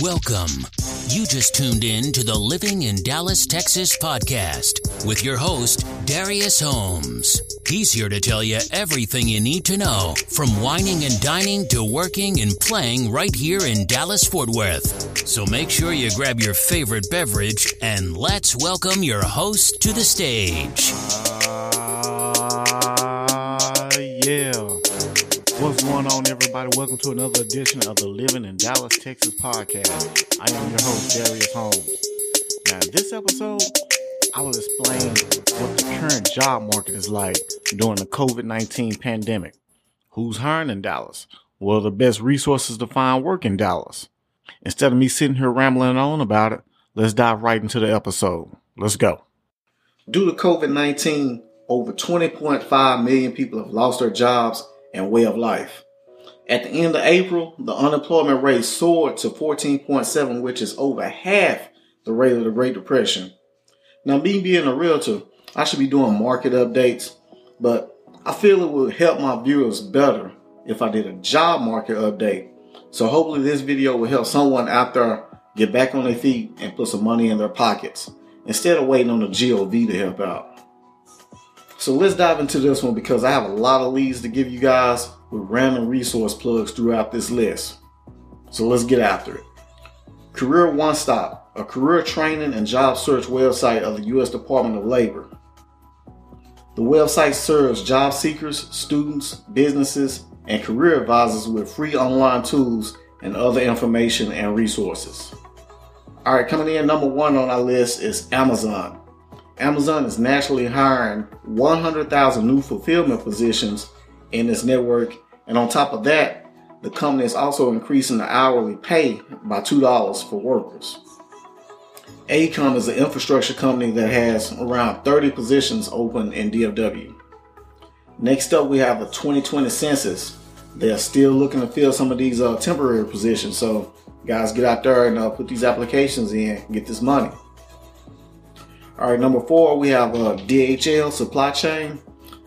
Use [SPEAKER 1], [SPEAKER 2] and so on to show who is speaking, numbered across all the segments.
[SPEAKER 1] Welcome. You just tuned in to the Living in Dallas, Texas podcast with your host, Darius Holmes. He's here to tell you everything you need to know from whining and dining to working and playing right here in Dallas, Fort Worth. So make sure you grab your favorite beverage and let's welcome your host to the stage.
[SPEAKER 2] What's going on, everybody? Welcome to another edition of the Living in Dallas, Texas podcast. I am your host, Darius Holmes. Now, this episode, I will explain what the current job market is like during the COVID 19 pandemic. Who's hiring in Dallas? What are the best resources to find work in Dallas? Instead of me sitting here rambling on about it, let's dive right into the episode. Let's go. Due to COVID 19, over 20.5 million people have lost their jobs and way of life. At the end of April, the unemployment rate soared to 14.7, which is over half the rate of the Great Depression. Now, me being a realtor, I should be doing market updates, but I feel it would help my viewers better if I did a job market update. So hopefully this video will help someone out there get back on their feet and put some money in their pockets instead of waiting on the GOV to help out. So let's dive into this one because I have a lot of leads to give you guys with random resource plugs throughout this list. So let's get after it. Career One Stop, a career training and job search website of the U.S. Department of Labor. The website serves job seekers, students, businesses, and career advisors with free online tools and other information and resources. All right, coming in number one on our list is Amazon. Amazon is nationally hiring 100,000 new fulfillment positions in its network. And on top of that, the company is also increasing the hourly pay by $2 for workers. AECOM is an infrastructure company that has around 30 positions open in DFW. Next up, we have the 2020 census. They're still looking to fill some of these uh, temporary positions. So, guys, get out there and uh, put these applications in, get this money. All right, number four, we have uh, DHL Supply Chain.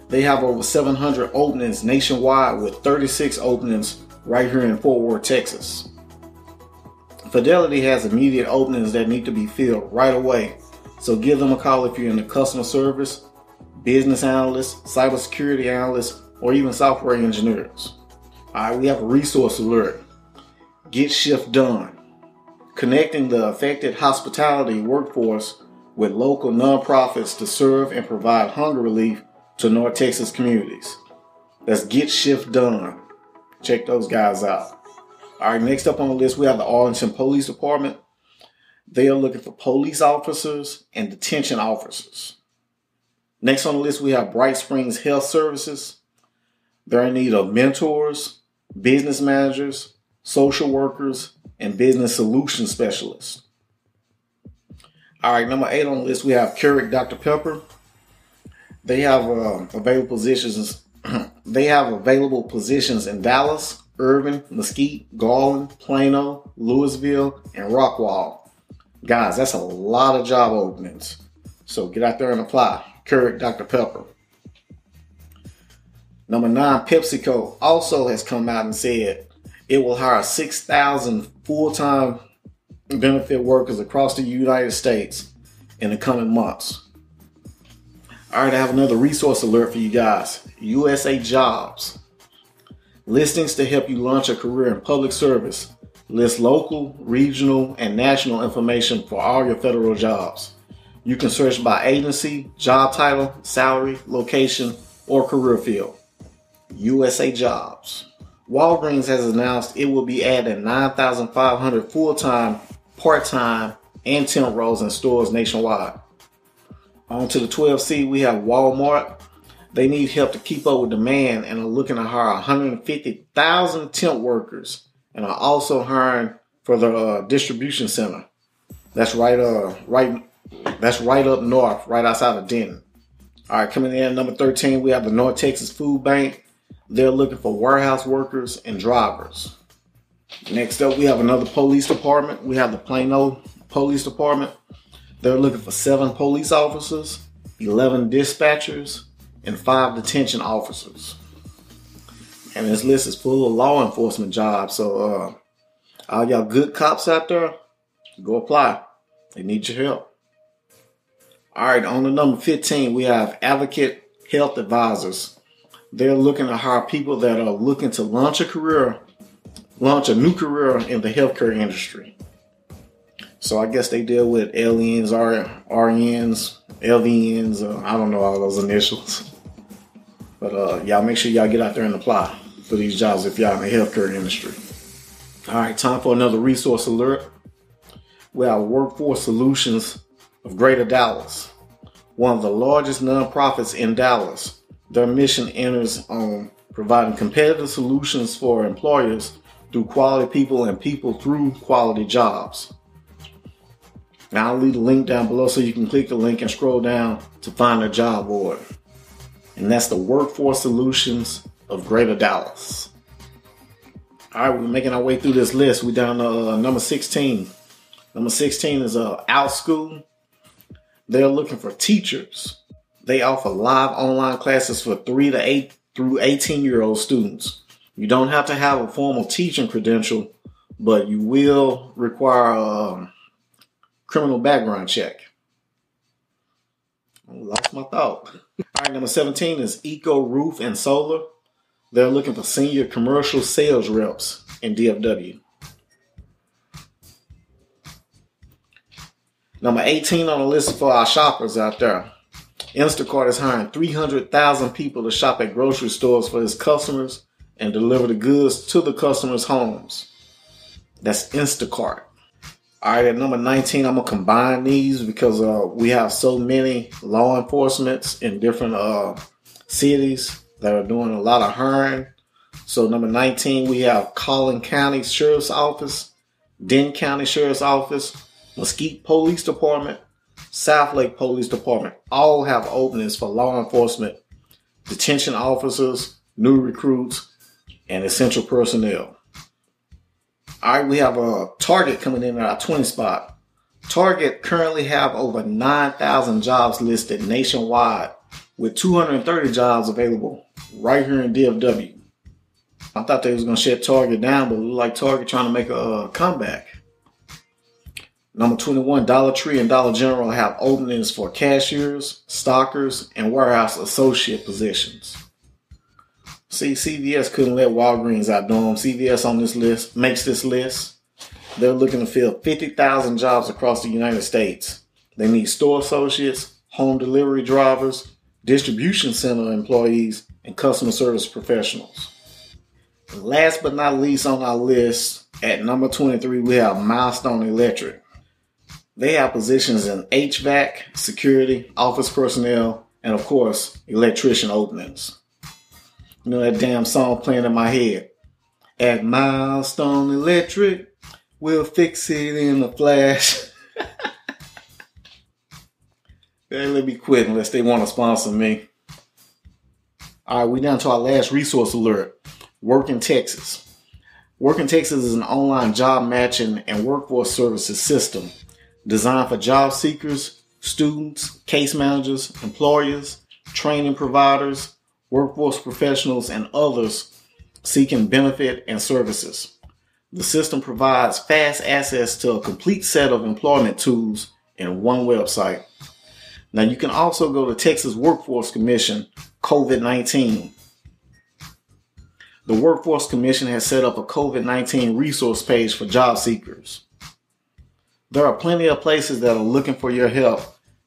[SPEAKER 2] They have over 700 openings nationwide with 36 openings right here in Fort Worth, Texas. Fidelity has immediate openings that need to be filled right away. So give them a call if you're in the customer service, business analyst, cybersecurity analyst, or even software engineers. All right, we have a resource alert. Get shift done. Connecting the affected hospitality workforce with local nonprofits to serve and provide hunger relief to North Texas communities. Let's get shift done. Check those guys out. All right, next up on the list, we have the Arlington Police Department. They are looking for police officers and detention officers. Next on the list, we have Bright Springs Health Services. They're in need of mentors, business managers, social workers, and business solution specialists. All right, number eight on the list, we have Keurig Dr. Pepper. They have uh, available positions. they have available positions in Dallas, Irving, Mesquite, Garland, Plano, Lewisville, and Rockwall. Guys, that's a lot of job openings. So get out there and apply. Keurig Dr. Pepper. Number nine, PepsiCo also has come out and said it will hire 6,000 full time benefit workers across the United States in the coming months. All right, I have another resource alert for you guys USA Jobs. Listings to help you launch a career in public service. List local, regional, and national information for all your federal jobs. You can search by agency, job title, salary, location, or career field. USA Jobs. Walgreens has announced it will be adding 9,500 full time part time, and temp roles in stores nationwide. On to the 12C, we have Walmart. They need help to keep up with demand and are looking to hire 150,000 temp workers and are also hiring for the uh, distribution center. That's right, uh, right, that's right up north, right outside of Denton. All right, coming in at number 13, we have the North Texas Food Bank. They're looking for warehouse workers and drivers. Next up, we have another police department. We have the Plano Police Department. They're looking for seven police officers, 11 dispatchers, and five detention officers. And this list is full of law enforcement jobs. So uh, All y'all good cops out there, go apply. They need your help. All right, on the number 15, we have Advocate Health Advisors. They're looking to hire people that are looking to launch a career, launch a new career in the healthcare industry. So I guess they deal with aliens, RNs, LVNs, uh, I don't know all those initials. But uh, y'all make sure y'all get out there and apply for these jobs if y'all in the healthcare industry. All right, time for another resource alert. We have Workforce Solutions of Greater Dallas, one of the largest nonprofits in Dallas. Their mission enters on providing competitive solutions for employers through quality people and people through quality jobs. Now I'll leave the link down below so you can click the link and scroll down to find a job board. And that's the Workforce Solutions of Greater Dallas. All right, we're making our way through this list. We're down to uh, number 16. Number 16 is uh, Outschool. They're looking for teachers. They offer live online classes for 3 to 8 through 18 year old students. You don't have to have a formal teaching credential, but you will require a um, criminal background check. I lost my thought. All right, number 17 is Eco Roof and Solar. They're looking for senior commercial sales reps in DFW. Number 18 on the list for our shoppers out there. Instacart is hiring 300,000 people to shop at grocery stores for its customers and deliver the goods to the customers' homes. That's Instacart. All right, at number 19, I'm gonna combine these because uh, we have so many law enforcements in different uh, cities that are doing a lot of hiring. So number 19, we have Collin County Sheriff's Office, Denton County Sheriff's Office, Mesquite Police Department, South Lake Police Department. All have openings for law enforcement, detention officers, new recruits, and essential personnel. All right, we have a Target coming in at our 20 spot. Target currently have over 9,000 jobs listed nationwide with 230 jobs available right here in DFW. I thought they was going to shut Target down, but it looked like Target trying to make a, a comeback. Number 21, Dollar Tree and Dollar General have openings for cashiers, stockers, and warehouse associate positions. See, CVS couldn't let Walgreens outdo them. CVS on this list makes this list. They're looking to fill 50,000 jobs across the United States. They need store associates, home delivery drivers, distribution center employees, and customer service professionals. Last but not least on our list, at number 23, we have Milestone Electric. They have positions in HVAC, security, office personnel, and of course, electrician openings. You know that damn song playing in my head. At Milestone Electric, we'll fix it in a flash. hey, let me quit unless they want to sponsor me. All right, we down to our last resource alert. Work in Texas. Work in Texas is an online job matching and workforce services system designed for job seekers, students, case managers, employers, training providers, workforce professionals, and others seeking benefit and services. The system provides fast access to a complete set of employment tools in one website. Now you can also go to Texas Workforce Commission COVID 19. The Workforce Commission has set up a COVID 19 resource page for job seekers. There are plenty of places that are looking for your help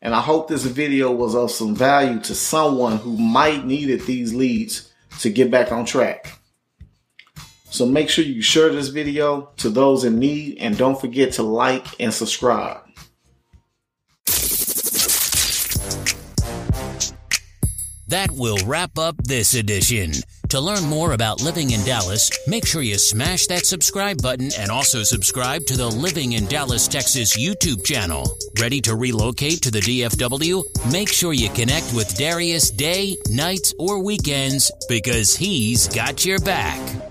[SPEAKER 2] and I hope this video was of some value to someone who might needed these leads to get back on track. So make sure you share this video to those in need and don't forget to like and subscribe.
[SPEAKER 1] That will wrap up this edition. To learn more about living in Dallas, make sure you smash that subscribe button and also subscribe to the Living in Dallas, Texas YouTube channel. Ready to relocate to the DFW? Make sure you connect with Darius day, nights, or weekends because he's got your back.